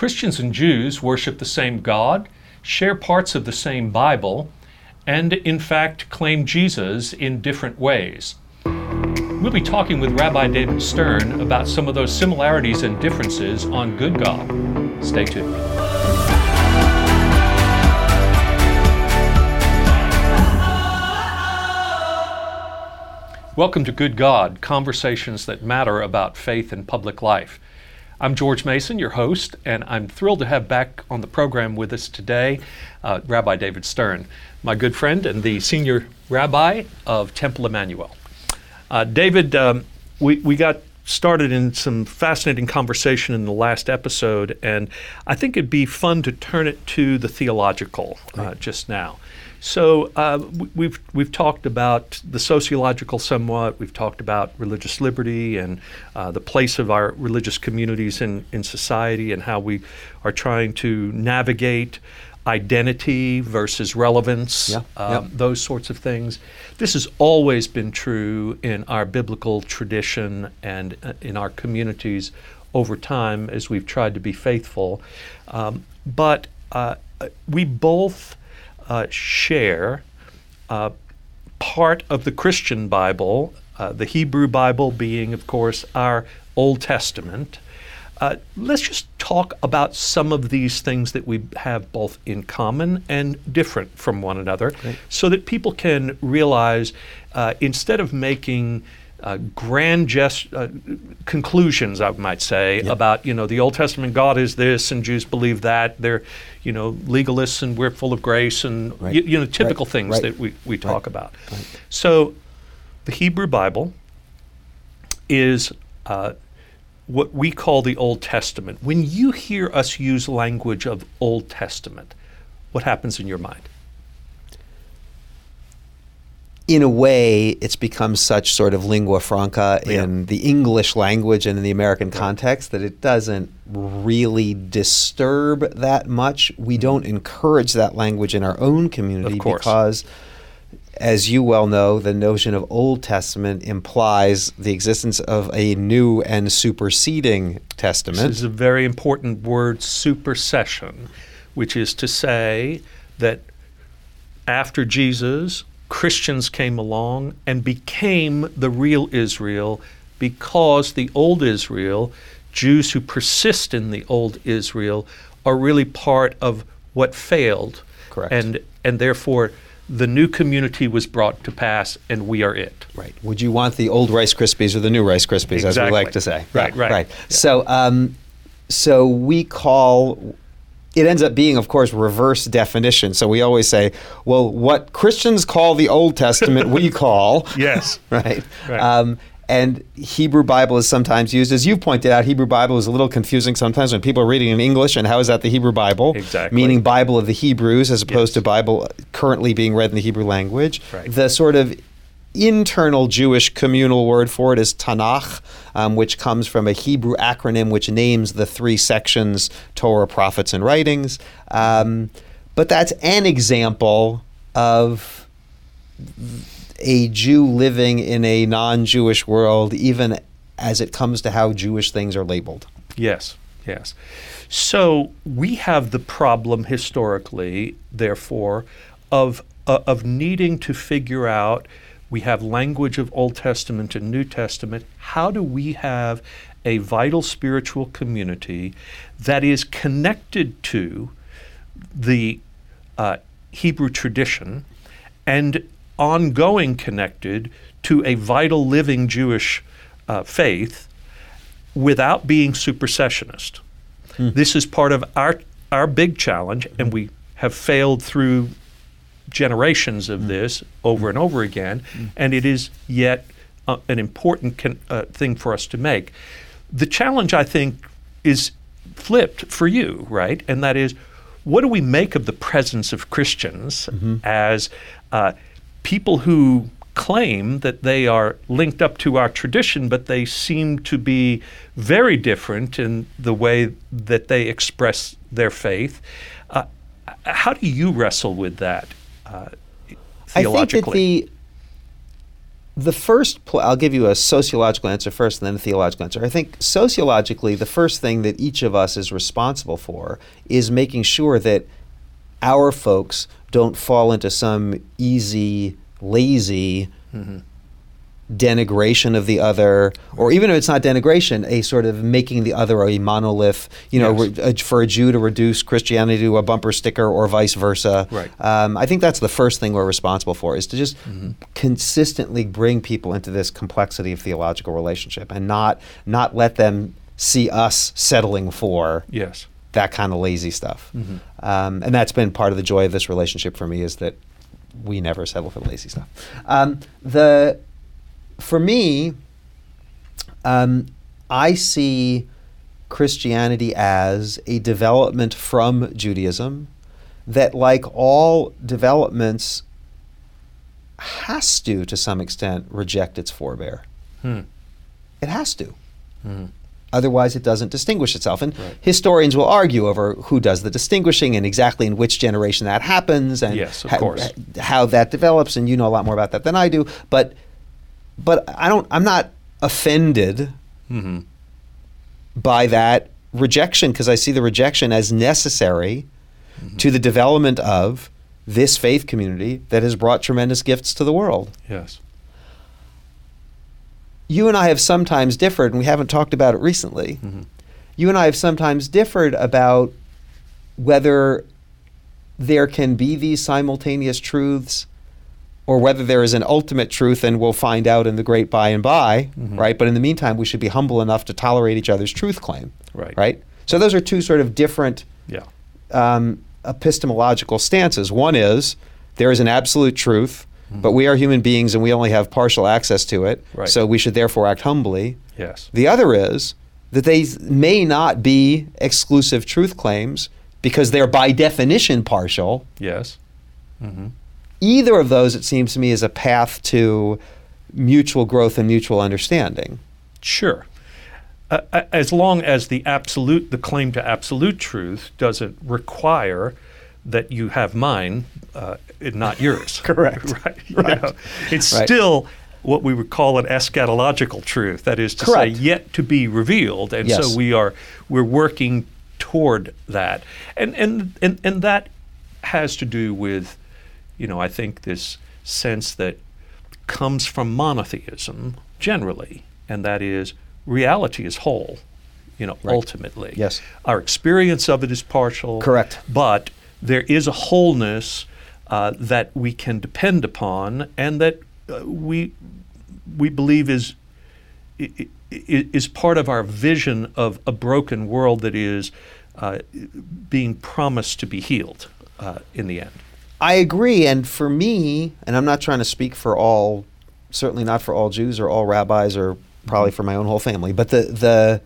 Christians and Jews worship the same God, share parts of the same Bible, and in fact claim Jesus in different ways. We'll be talking with Rabbi David Stern about some of those similarities and differences on Good God. Stay tuned. Welcome to Good God, conversations that matter about faith and public life. I'm George Mason, your host, and I'm thrilled to have back on the program with us today uh, Rabbi David Stern, my good friend and the senior rabbi of Temple Emanu-El. Uh, David, um, we, we got started in some fascinating conversation in the last episode, and I think it'd be fun to turn it to the theological uh, just now. So uh, we've we've talked about the sociological somewhat. We've talked about religious liberty and uh, the place of our religious communities in in society and how we are trying to navigate identity versus relevance, yeah, um, yeah. those sorts of things. This has always been true in our biblical tradition and uh, in our communities over time as we've tried to be faithful. Um, but uh, we both uh, share uh, part of the Christian Bible, uh, the Hebrew Bible being, of course, our Old Testament. Uh, let's just talk about some of these things that we have both in common and different from one another Great. so that people can realize uh, instead of making uh, grand gest- uh, conclusions, I might say, Yeah. about you know the Old Testament God is this and Jews believe that. They're you know legalists and we're full of grace and Right. you, you know typical Right. things Right. that we, we talk about. Right. So the Hebrew Bible is uh, what we call the Old Testament. When you hear us use language of Old Testament, what happens in your mind? In a way, it's become such sort of lingua franca Yeah. in the English language and in the American context that it doesn't really disturb that much. We mm-hmm. don't encourage that language in our own community because, as you well know, the notion of Old Testament implies the existence of a new and superseding This testament. is a very important word, supersession, which is to say that after Jesus, Christians came along and became the real Israel because the old Israel, Jews who persist in the old Israel, are really part of what failed. Correct. And, and therefore, the new community was brought to pass, and we are it. Right. Would you want the old Rice Krispies or the new Rice Krispies, as we like to say? Right, Yeah, right. Right. Yeah. So, um, so we call. It ends up being, of course, reverse definition. So we always say, well, what Christians call the Old Testament, we call. Yes. right. Right. Um, and Hebrew Bible is sometimes used, as you pointed out. Hebrew Bible is a little confusing sometimes when people are reading in English, and how is that the Hebrew Bible? Exactly. Meaning Bible of the Hebrews, as opposed Yes. to Bible currently being read in the Hebrew language. Right. The sort of internal Jewish communal word for it is Tanakh, um, which comes from a Hebrew acronym which names the three sections Torah, Prophets, and Writings. Um, but that's an example of a Jew living in a non Jewish world, even as it comes to how Jewish things are labeled. Yes, yes. So we have the problem historically, therefore, of uh, of needing to figure out. We have language of Old Testament and New Testament. How do we have a vital spiritual community that is connected to the uh, Hebrew tradition and ongoing connected to a vital living Jewish uh, faith without being supersessionist. This is part of our our big challenge, and we have failed through generations of this over and over again, and it is yet uh, an important con- uh, thing for us to make. The challenge, I think, is flipped for you, right? And that is, what do we make of the presence of Christians as uh, people who claim that they are linked up to our tradition, but they seem to be very different in the way that they express their faith? Uh, how do you wrestle with that uh, I think that the the first pl- I'll give you a sociological answer first and then a theological answer. I think sociologically the first thing that each of us is responsible for is making sure that our folks don't fall into some easy lazy denigration of the other or even if it's not denigration a sort of making the other a monolith you know Yes. re- uh, for a Jew to reduce Christianity to a bumper sticker or vice versa Right. um, I think that's the first thing we're responsible for is to just Mm-hmm. consistently bring people into this complexity of theological relationship and not not let them see us settling for Yes. that kind of lazy stuff. Mm-hmm. Um, and that's been part of the joy of this relationship for me is that we never settle for lazy stuff. Um, the for me, um, I see Christianity as a development from Judaism that, like all developments, has to, to some extent, reject its forebear. Hmm. It has to. Mhm. Otherwise, it doesn't distinguish itself. And Right. historians will argue over who does the distinguishing and exactly in which generation that happens and Yes, course. how that develops. And you know a lot more about that than I do. But, but I don't. I'm not offended Mhm. by that rejection because I see the rejection as necessary to the development of this faith community that has brought tremendous gifts to the world. Yes. You and I have sometimes differed, and we haven't talked about it recently. Mhm. You and I have sometimes differed about whether there can be these simultaneous truths or whether there is an ultimate truth and we'll find out in the great by and by, Mhm. right? But in the meantime, we should be humble enough to tolerate each other's truth claim, Right. right? So those are two sort of different Yeah. um, epistemological stances. One is there is an absolute truth, but we are human beings and we only have partial access to it, Right. so we should therefore act humbly. Yes. The other is that they may not be exclusive truth claims because they're by definition partial. Yes. hmm Either of those, it seems to me, is a path to mutual growth and mutual understanding. Sure. Uh, as long as the absolute, the claim to absolute truth doesn't require that you have mine, uh, and not yours. Correct. right. You Right. know, it's Right. still what we would call an eschatological truth. That is to Correct. say, yet to be revealed, and Yes. so we are we're working toward that, and and and and that has to do with, you know, I think this sense that comes from monotheism generally, and that is reality is whole, you know, Right. ultimately. Yes. Our experience of it is partial. Correct. But there is a wholeness uh, that we can depend upon, and that uh, we we believe is is part of our vision of a broken world that is uh, being promised to be healed uh, in the end. I agree. And for me, and I'm not trying to speak for all, certainly not for all Jews or all rabbis or probably for my own whole family, but the, the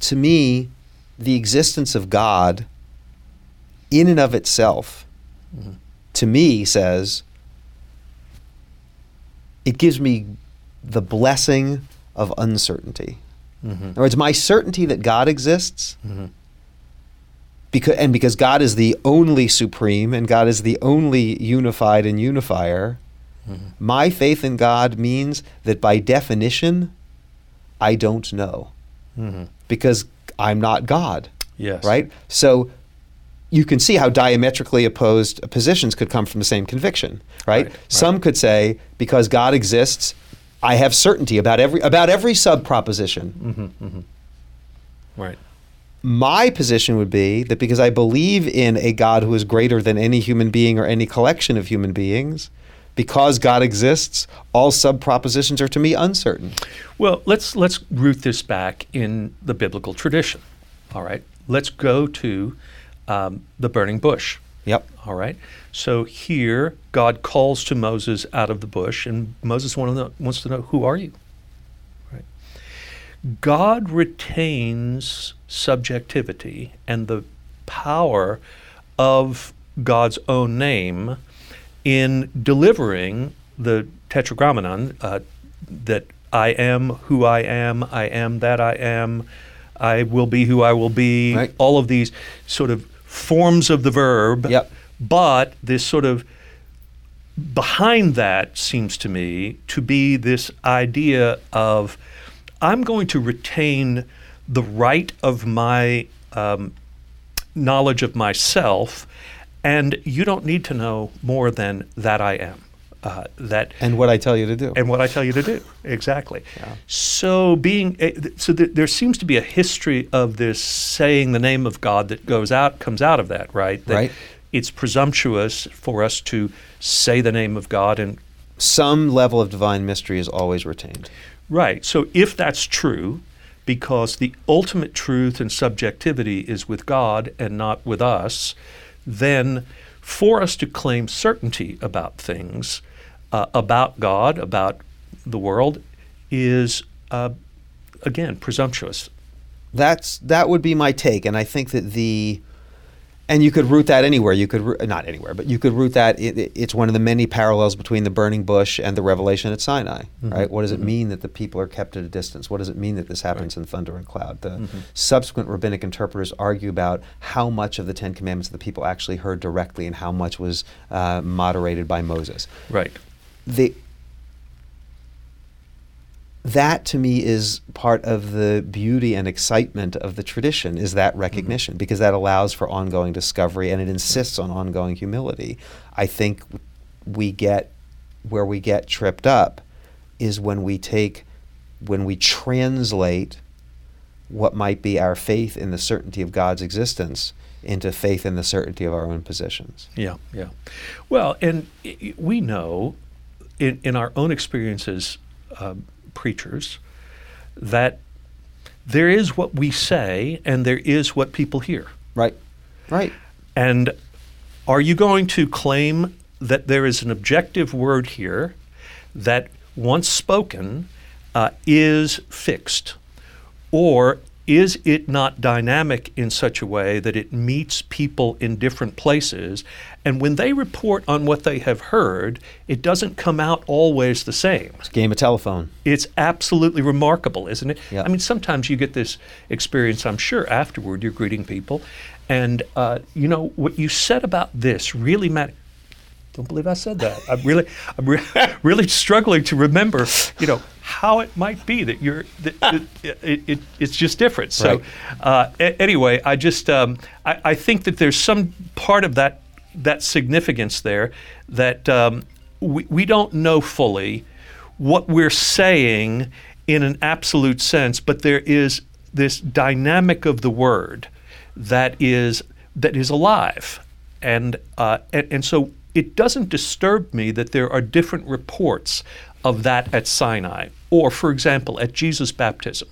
to me, the existence of God in and of itself, to me, says it gives me the blessing of uncertainty. Mm-hmm. In other words, my certainty that God exists Mm-hmm. Because and because God is the only supreme and God is the only unified and unifier, Mm-hmm. my faith in God means that by definition, I don't know Mm-hmm. because I'm not God, Yes. right? So you can see how diametrically opposed positions could come from the same conviction, right? Right, right. Some could say because God exists, I have certainty about every about every sub proposition. Mm-hmm. Mm-hmm. Right. My position would be that because I believe in a God who is greater than any human being or any collection of human beings, because God exists, all sub propositions are to me uncertain. Well, let's let's root this back in the biblical tradition. All right, let's go to um, the burning bush. Yep. All right. So here, God calls to Moses out of the bush, and Moses want to know, wants to know, "Who are you?" Right. God retains subjectivity and the power of God's own name in delivering the tetragrammaton uh, that I am who I am, I am that I am, I will be who I will be, Right. all of these sort of forms of the verb, Yep. but this sort of behind that seems to me to be this idea of I'm going to retain the right of my um, knowledge of myself, and you don't need to know more than that I am. Uh, that And what I tell you to do. and what I tell you to do. Exactly. So being eh, so th- there seems to be a history of this saying the name of God that goes out comes out of that, right? That Right. It's presumptuous for us to say the name of God and Some level of divine mystery is always retained. right. So if that's true, because the ultimate truth and subjectivity is with God and not with us, then for us to claim certainty about things, uh, about God, about the world, is uh, again presumptuous. That's that would be my take, and I think that the and you could root that anywhere. You could not anywhere, but you could root that. It, it- it's one of the many parallels between the burning bush and the revelation at Sinai. Mm-hmm. Right? What does it mm-hmm. mean that the people are kept at a distance? What does it mean that this happens in thunder and cloud? The mm-hmm. subsequent rabbinic interpreters argue about how much of the Ten Commandments the people actually heard directly and how much was uh, moderated by Moses. Right. the that to me is part of the beauty and excitement of the tradition is that recognition because that allows for ongoing discovery and it insists on ongoing humility. I think we get where we get tripped up is when we take when we translate what might be our faith in the certainty of god's existence into faith in the certainty of our own positions Yeah, yeah. Well, and we know in, in our own experiences, um, preachers, that there is what we say and there is what people hear. right right And are you going to claim that there is an objective word here that, once spoken, uh, is fixed? Or is it not dynamic in such a way that it meets people in different places? And when they report on what they have heard, it doesn't come out always the same. game of telephone It's absolutely remarkable, isn't it? Yeah. I mean, sometimes you get this experience, I'm sure, afterward, you're greeting people, and, uh, you know, what you said about this really matters. Don't believe I said that. I'm really, I'm re- really struggling to remember, you know, how it might be that you're, that, that it, it, it's just different. So, Right. uh, a- anyway, I just, um, I, I think that there's some part of that, that significance there that um, we, we don't know fully what we're saying in an absolute sense, but there is this dynamic of the word that is that is alive, and uh, and, and so it doesn't disturb me that there are different reports of that at Sinai, or for example at Jesus' baptism,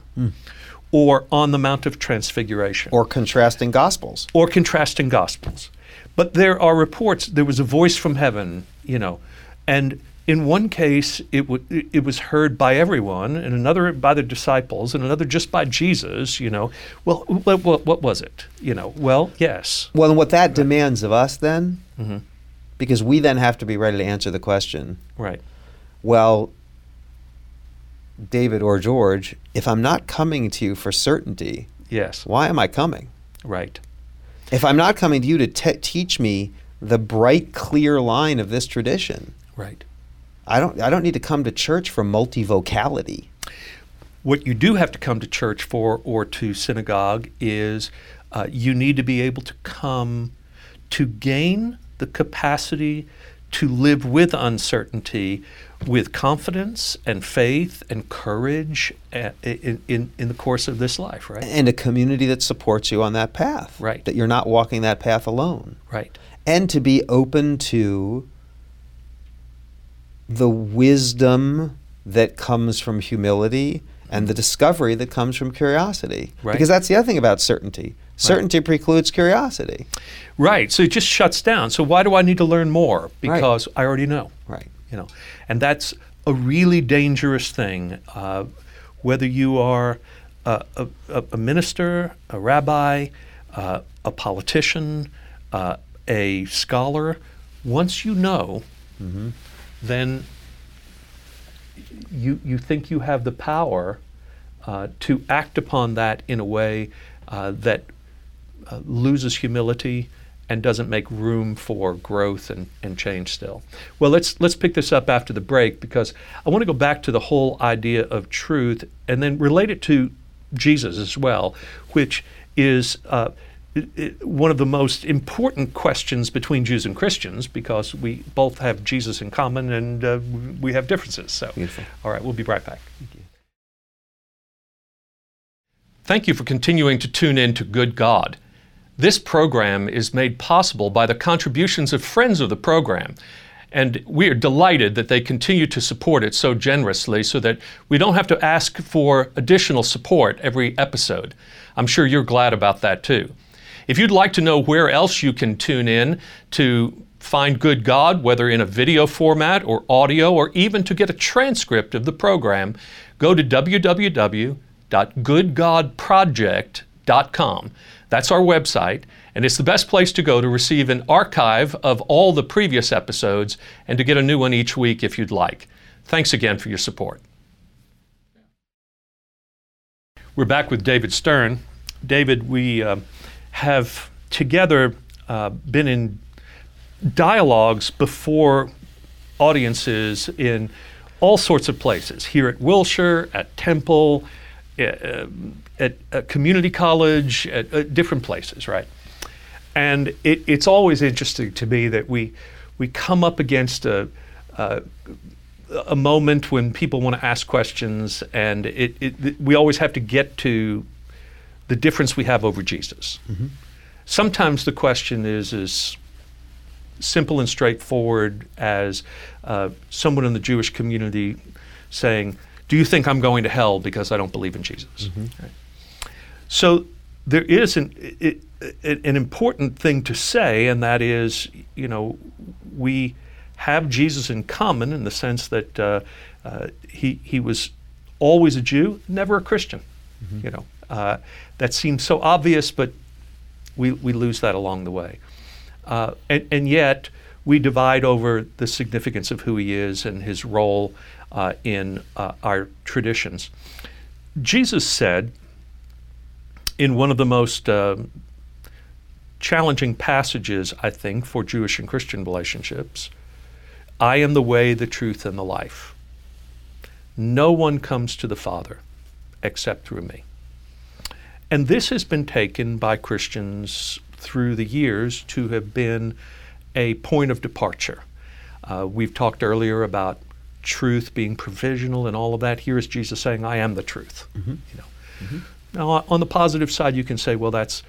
or on the Mount of Transfiguration, or contrasting gospels or contrasting gospels. But there are reports. There was a voice from heaven, you know, and in one case it, w- it was heard by everyone, and another by the disciples, and another just by Jesus. You know, well, what, what, what was it? You know, well, yes, Well, and what that demands of us then, Mhm. Because we then have to be ready to answer the question right, well, David or George, if I'm not coming to you for certainty, yes, why am I coming? right, If I'm not coming to you to te- teach me the bright, clear line of this tradition, right. I don't, I don't need to come to church for multivocality. What you do have to come to church for or to synagogue is uh, you need to be able to come to gain the capacity to live with uncertainty with confidence and faith and courage uh, in, in, in the course of this life, right? And a community that supports you on that path. Right. That you're not walking that path alone. Right. and to be open to the wisdom that comes from humility and the discovery that comes from curiosity. Right. Because that's the other thing about certainty. Certainty precludes curiosity. Right. So it just shuts down. So why do I need to learn more? Because I already know. Right. you know and that's a really dangerous thing uh, whether you are a, a, minister a rabbi uh, a politician uh, a scholar once you know then you, you think you have the power uh, to act upon that in a way uh, that uh, loses humility and doesn't make room for growth and, and change still. Well, let's let's pick this up after the break because I want to go back to the whole idea of truth and then relate it to Jesus as well, which is uh, it- it- one of the most important questions between Jews and Christians because we both have Jesus in common and uh, we have differences. So, Beautiful. all right, we'll be right back. Thank you for continuing to tune in to Good God. This program is made possible by the contributions of friends of the program, and we are delighted that they continue to support it so generously so that we don't have to ask for additional support every episode. I'm sure you're glad about that too. If you'd like to know where else you can tune in to find Good God, whether in a video format or audio, or even to get a transcript of the program, go to www.goodgodproject.com. That's our website, and it's the best place to go to receive an archive of all the previous episodes and to get a new one each week if you'd like. Thanks again for your support. We're back with David Stern. David, we uh, have together uh, been in dialogues before audiences in all sorts of places here at Wilshire, at Temple, at, at community college, at, at different places, right? And it, it's always interesting to me that we we come up against a, a a moment when people want to ask questions, and it, it we always have to get to the difference we have over Jesus. Sometimes the question is is simple and straightforward as uh, someone in the Jewish community saying, "Do you think I'm going to hell because I don't believe in Jesus?" Right. So there is an it, it, an important thing to say, and that is, you know, we have Jesus in common in the sense that uh, uh, he he was always a Jew, never a Christian. You know, uh, that seems so obvious, but we we lose that along the way, uh, and and yet we divide over the significance of who he is and his role uh, in uh, our traditions. Jesus said in one of the most um, challenging passages, I think, for Jewish and Christian relationships I am the way, the truth, and the life. No one comes to the Father except through me. And this has been taken by Christians through the years to have been a point of departure. Uh, we've talked earlier about truth being provisional and all of that. Here is Jesus saying, "I am the truth." You know. Now, on the positive side, you can say, well, that's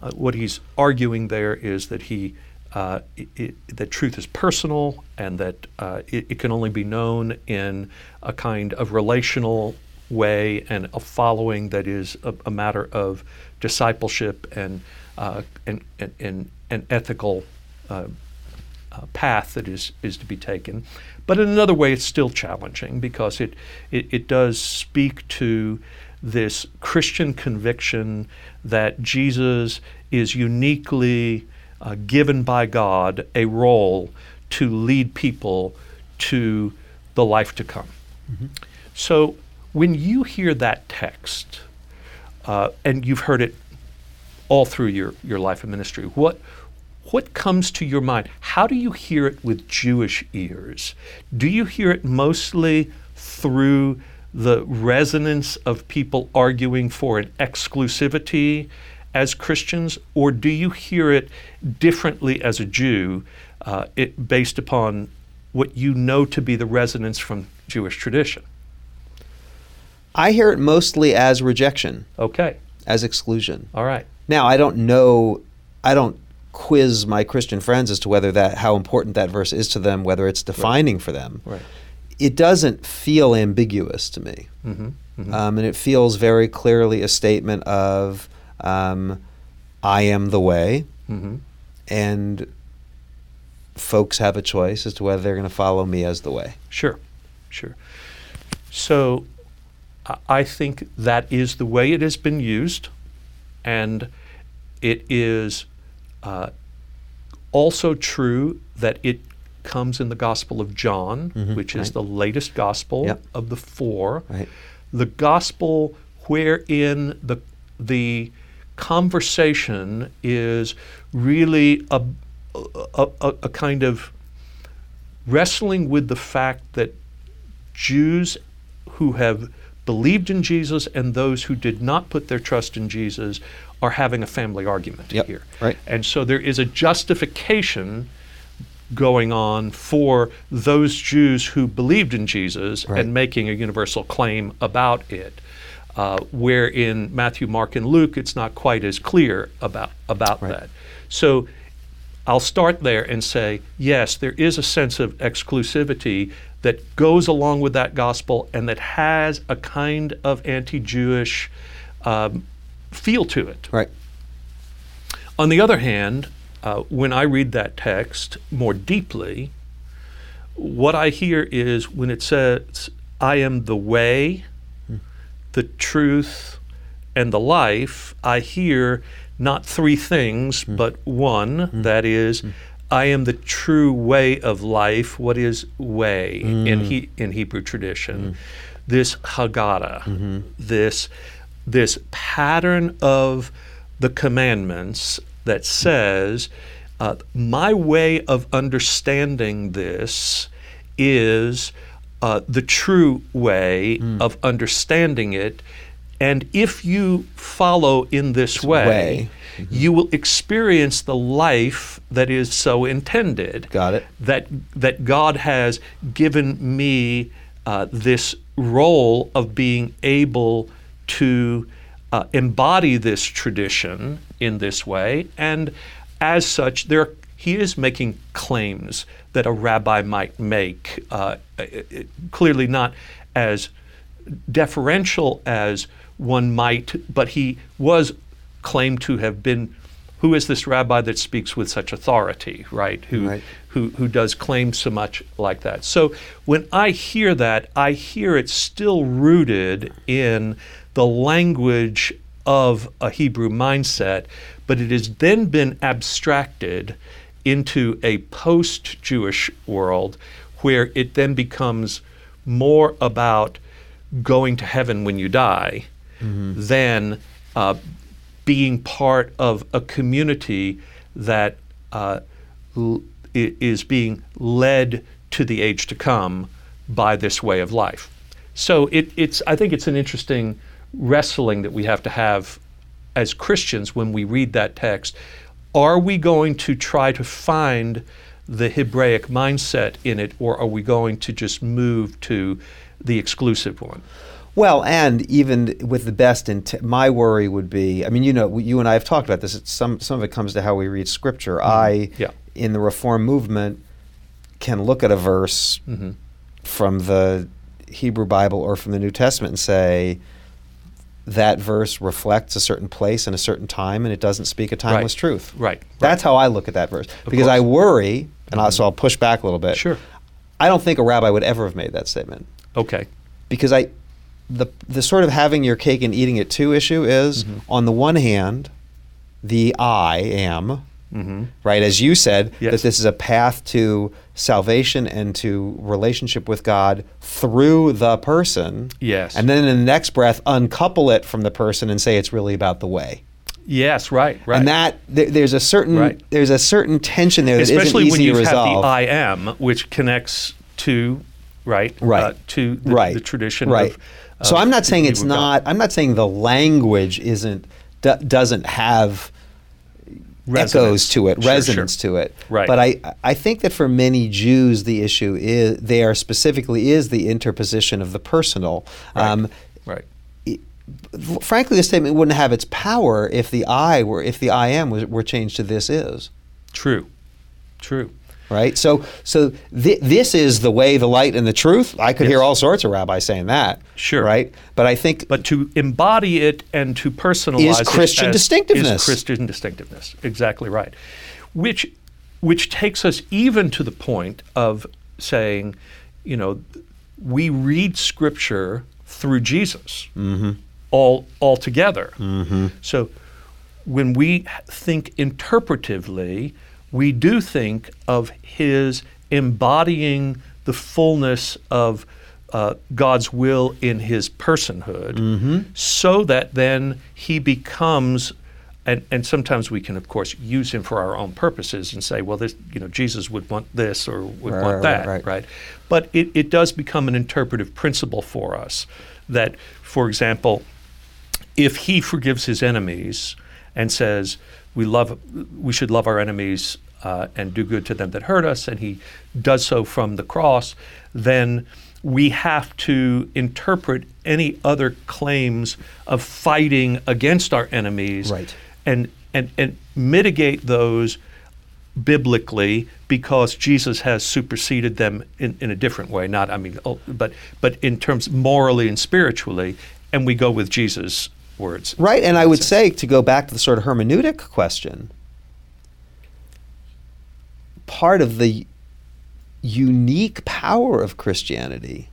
uh, what he's arguing there is that he uh, i i that truth is personal and that uh, it, it can only be known in a kind of relational way and a following that is a, a matter of discipleship and uh, and, and, and an ethical uh, path that is, is to be taken. But in another way, it's still challenging because it, it, it does speak to this Christian conviction that Jesus is uniquely uh, given by God a role to lead people to the life to come. So when you hear that text, uh, and you've heard it all through your, your life of ministry, what what comes to your mind? How do you hear it with Jewish ears? Do you hear it mostly through the resonance of people arguing for an exclusivity as Christians, or do you hear it differently as a Jew, uh, it, based upon what you know to be the resonance from Jewish tradition? I hear it mostly as rejection, Okay, as exclusion. all right. Now, I don't know, I don't quiz my Christian friends as to whether that how important that verse is to them, whether it's defining for them. Right. It doesn't feel ambiguous to me, Mm-hmm. um, and it feels very clearly a statement of um, I am the way, Mm-hmm. and folks have a choice as to whether they're going to follow me as the way. Sure, sure. So I think that is the way it has been used, and it is uh, also true that it comes in the Gospel of John, Mhm, which is right. the latest Gospel Yep. of the four. Right. The Gospel wherein the the conversation is really a, a, a, a kind of wrestling with the fact that Jews who have believed in Jesus and those who did not put their trust in Jesus are having a family argument Yep, here. right. And so there is a justification going on for those Jews who believed in Jesus Right. and making a universal claim about it. Uh, where in Matthew, Mark, and Luke, it's not quite as clear about about Right. that. So I'll start there and say, yes, there is a sense of exclusivity that goes along with that gospel and that has a kind of anti Jewish um, feel to it. Right. On the other hand, uh, when I read that text more deeply, what I hear is when it says, I am the way, the truth, and the life, I hear not three things, hmm. but one hmm. that is, hmm. I am the true way of life. What is way in, he, in Hebrew tradition? This halakhah, mm-hmm. this, this pattern of the commandments that says, uh, my way of understanding this is uh, the true way of understanding it. And if you follow in this way, way. you will experience the life that is so intended. Got it. That that God has given me uh, this role of being able to uh, embody this tradition in this way, and as such, there he is making claims that a rabbi might make, uh, it- it- clearly not as deferential as one might, but he was claimed to have been. Who is this rabbi that speaks with such authority, right? Who, Right. who, who does claim so much like that. So when I hear that, I hear it still rooted in the language of a Hebrew mindset, but it has then been abstracted into a post Jewish world where it then becomes more about going to heaven when you die than uh, being part of a community that uh, l- is being led to the age to come by this way of life. So it, it's I think it's an interesting wrestling that we have to have as Christians when we read that text. Are we going to try to find the Hebraic mindset in it, or are we going to just move to the exclusive one? Well, and even with the best intent, my worry would be. I mean, you know, you and I have talked about this. It's some some of it comes to how we read Scripture. I, Mm-hmm. Yeah. in the Reform movement, can look at a verse Mm-hmm. from the Hebrew Bible or from the New Testament and say that verse reflects a certain place and a certain time, and it doesn't speak a timeless Right. truth. Right. right. That's how I look at that verse because I course. Mm-hmm. worry, and I, so I'll push back a little bit. Sure. I don't think a rabbi would ever have made that statement Okay. because I the the sort of having your cake and eating it too issue is Mm-hmm. on the one hand the I am Mm-hmm. right as you said Yes. that this is a path to salvation and to relationship with God through the person Yes. and then in the next breath uncouple it from the person and say it's really about the way Yes. Right. Right. and that there, there's a certain Right. there's a certain tension there that especially isn't when you to have the I am, which connects to right, Right. uh, to the, right the tradition. right Of, so i'm not saying it's Hebrew God. not i'm not saying the language isn't do, doesn't have Resonance. echoes to it Sure, resonance sure. to it Right. but i i think that for many jews the issue is there specifically is the interposition of the personal Right. um, Right. frankly the statement wouldn't have its power if the i were if the i am was, were changed to this is True. True. Right? So, so thi- this is the way, the light, and the truth. I could hear all sorts of rabbis saying that, Sure. right? But I think But to embody it and to personalize Is it Christian as- distinctiveness. is Christian distinctiveness. Exactly right. Which which takes us even to the point of saying, you know, we read Scripture through Jesus mm-hmm. all altogether. Mm-hmm. So when we think interpretively, we do think of his embodying the fullness of uh, God's will in his personhood, so that then he becomes and and sometimes we can, of course, use him for our own purposes and say, well, this, you know, Jesus would want this or would Right, want right, that, right. But it, it does become an interpretive principle for us that, for example, if he forgives his enemies and says we love we should love our enemies uh, and do good to them that hurt us and he does so from the cross then we have to interpret any other claims of fighting against our enemies Right. and and and mitigate those biblically because Jesus has superseded them in, in a different way. Not, I mean, oh, but but in terms morally and spiritually, and we go with Jesus' words. Right, and I would say to go back to the sort of hermeneutic question, part of the unique power of Christianity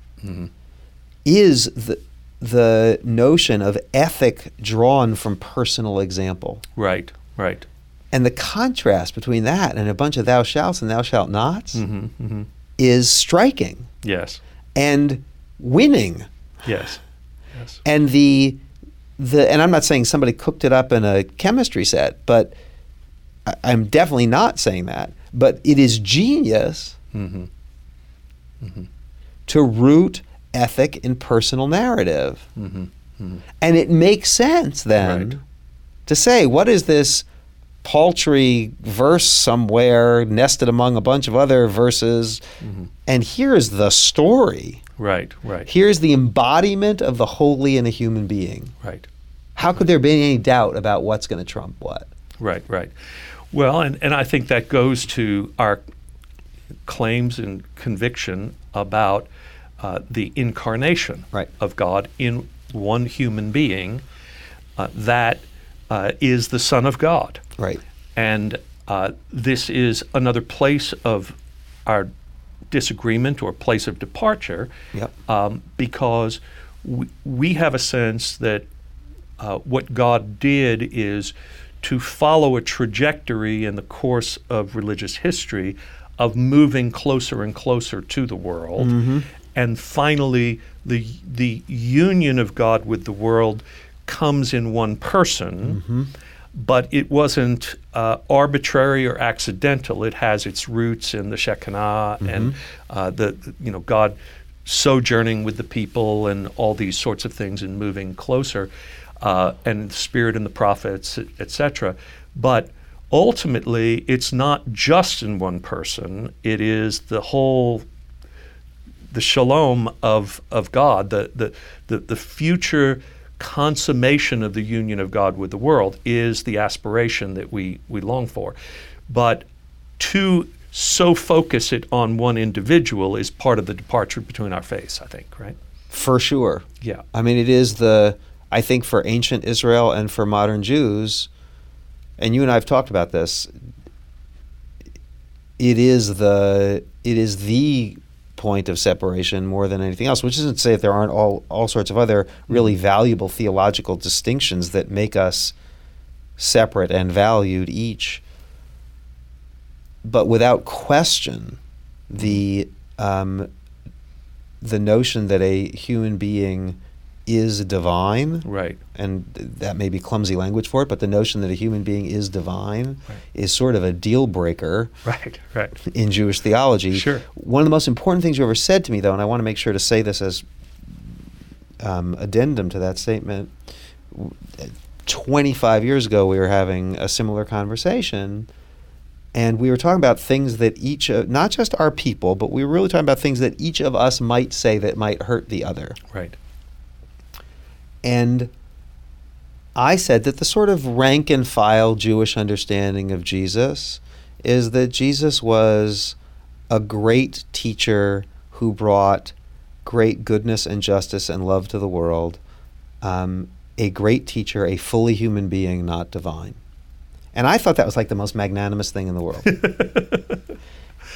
is the the notion of ethic drawn from personal example. Right, right. And the contrast between that and a bunch of thou shalt and thou shalt nots Mm-hmm, is striking Yes, and winning. yes, yes. and the the and I'm not saying somebody cooked it up in a chemistry set, but I, I'm definitely not saying that. But it is genius Mm-hmm. to root ethic in personal narrative, Mm-hmm. and it makes sense then Right. to say what is this paltry verse somewhere nested among a bunch of other verses, Mm-hmm. and here's the story. Right, right, Here's the embodiment of the holy in a human being. right. How could there be any doubt about what's going to trump what? Right, right. Well, and, and I think that goes to our claims and conviction about uh, the incarnation Right. of God in one human being uh, that uh, is the Son of God. Right. And uh, this is another place of our disagreement or place of departure Yep. um, because we, we have a sense that uh, what God did is to follow a trajectory in the course of religious history of moving closer and closer to the world. And finally, the, the union of God with the world comes in one person but it wasn't uh, arbitrary or accidental. It has its roots in the Shekinah and uh, the you know God sojourning with the people and all these sorts of things and moving closer, uh, and the Spirit and the prophets, etc. But ultimately, it's not just in one person. It is the whole the shalom of, of God, the, the, the, the future consummation of the union of God with the world is the aspiration that we, we long for. But to so focus it on one individual is part of the departure between our faiths, I think, right? For sure. Yeah. I mean, it is the, I think for ancient Israel and for modern Jews, and you and I have talked about this, it is the, it is the point of separation more than anything else, which isn't to say that there aren't all, all sorts of other really valuable theological distinctions that make us separate and valued each. But without question, the um, the notion that a human being is divine, Right. and that may be clumsy language for it, but the notion that a human being is divine Right. is sort of a deal breaker Right. Right. in Jewish theology. Sure. One of the most important things you ever said to me, though, and I want to make sure to say this as um, addendum to that statement. 25 years ago, we were having a similar conversation, and we were talking about things that each, of, not just our people, but we were really talking about things that each of us might say that might hurt the other. Right. And I said that the sort of rank and file Jewish understanding of Jesus is that Jesus was a great teacher who brought great goodness and justice and love to the world, um, a great teacher, a fully human being, not divine. And I thought that was like the most magnanimous thing in the world.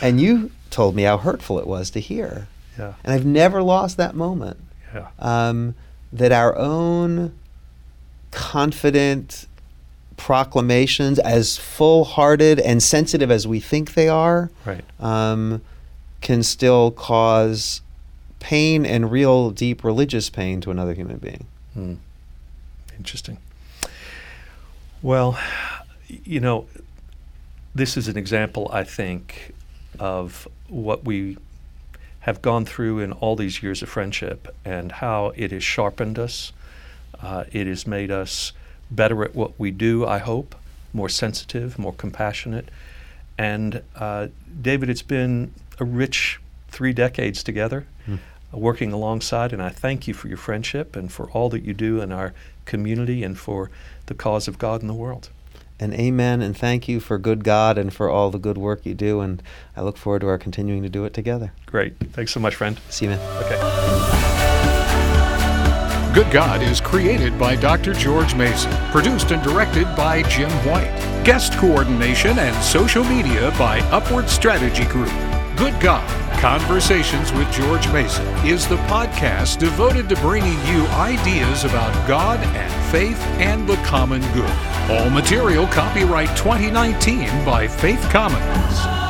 and you told me how hurtful it was to hear. Yeah. And I've never lost that moment Yeah. um, that our own confident proclamations, as full hearted and sensitive as we think they are, Right. um, can still cause pain and real deep religious pain to another human being. Hmm. Interesting. Well, you know, this is an example, I think, of what we have gone through in all these years of friendship and how it has sharpened us. Uh, it has made us better at what we do, I hope, more sensitive, more compassionate. And uh, David, it's been a rich three decades together, mm. working alongside, and I thank you for your friendship and for all that you do in our community and for the cause of God in the world and amen and thank you for good God and for all the good work you do. And I look forward to our continuing to do it together. Great. Thanks so much, friend. See you, man. Okay. Good God is created by Dr. George Mason, produced and directed by Jim White. Guest coordination and social media by Upward Strategy Group. Good God Conversations with George Mason is the podcast devoted to bringing you ideas about God and faith and the common good. All material copyright 2019 by Faith Commons.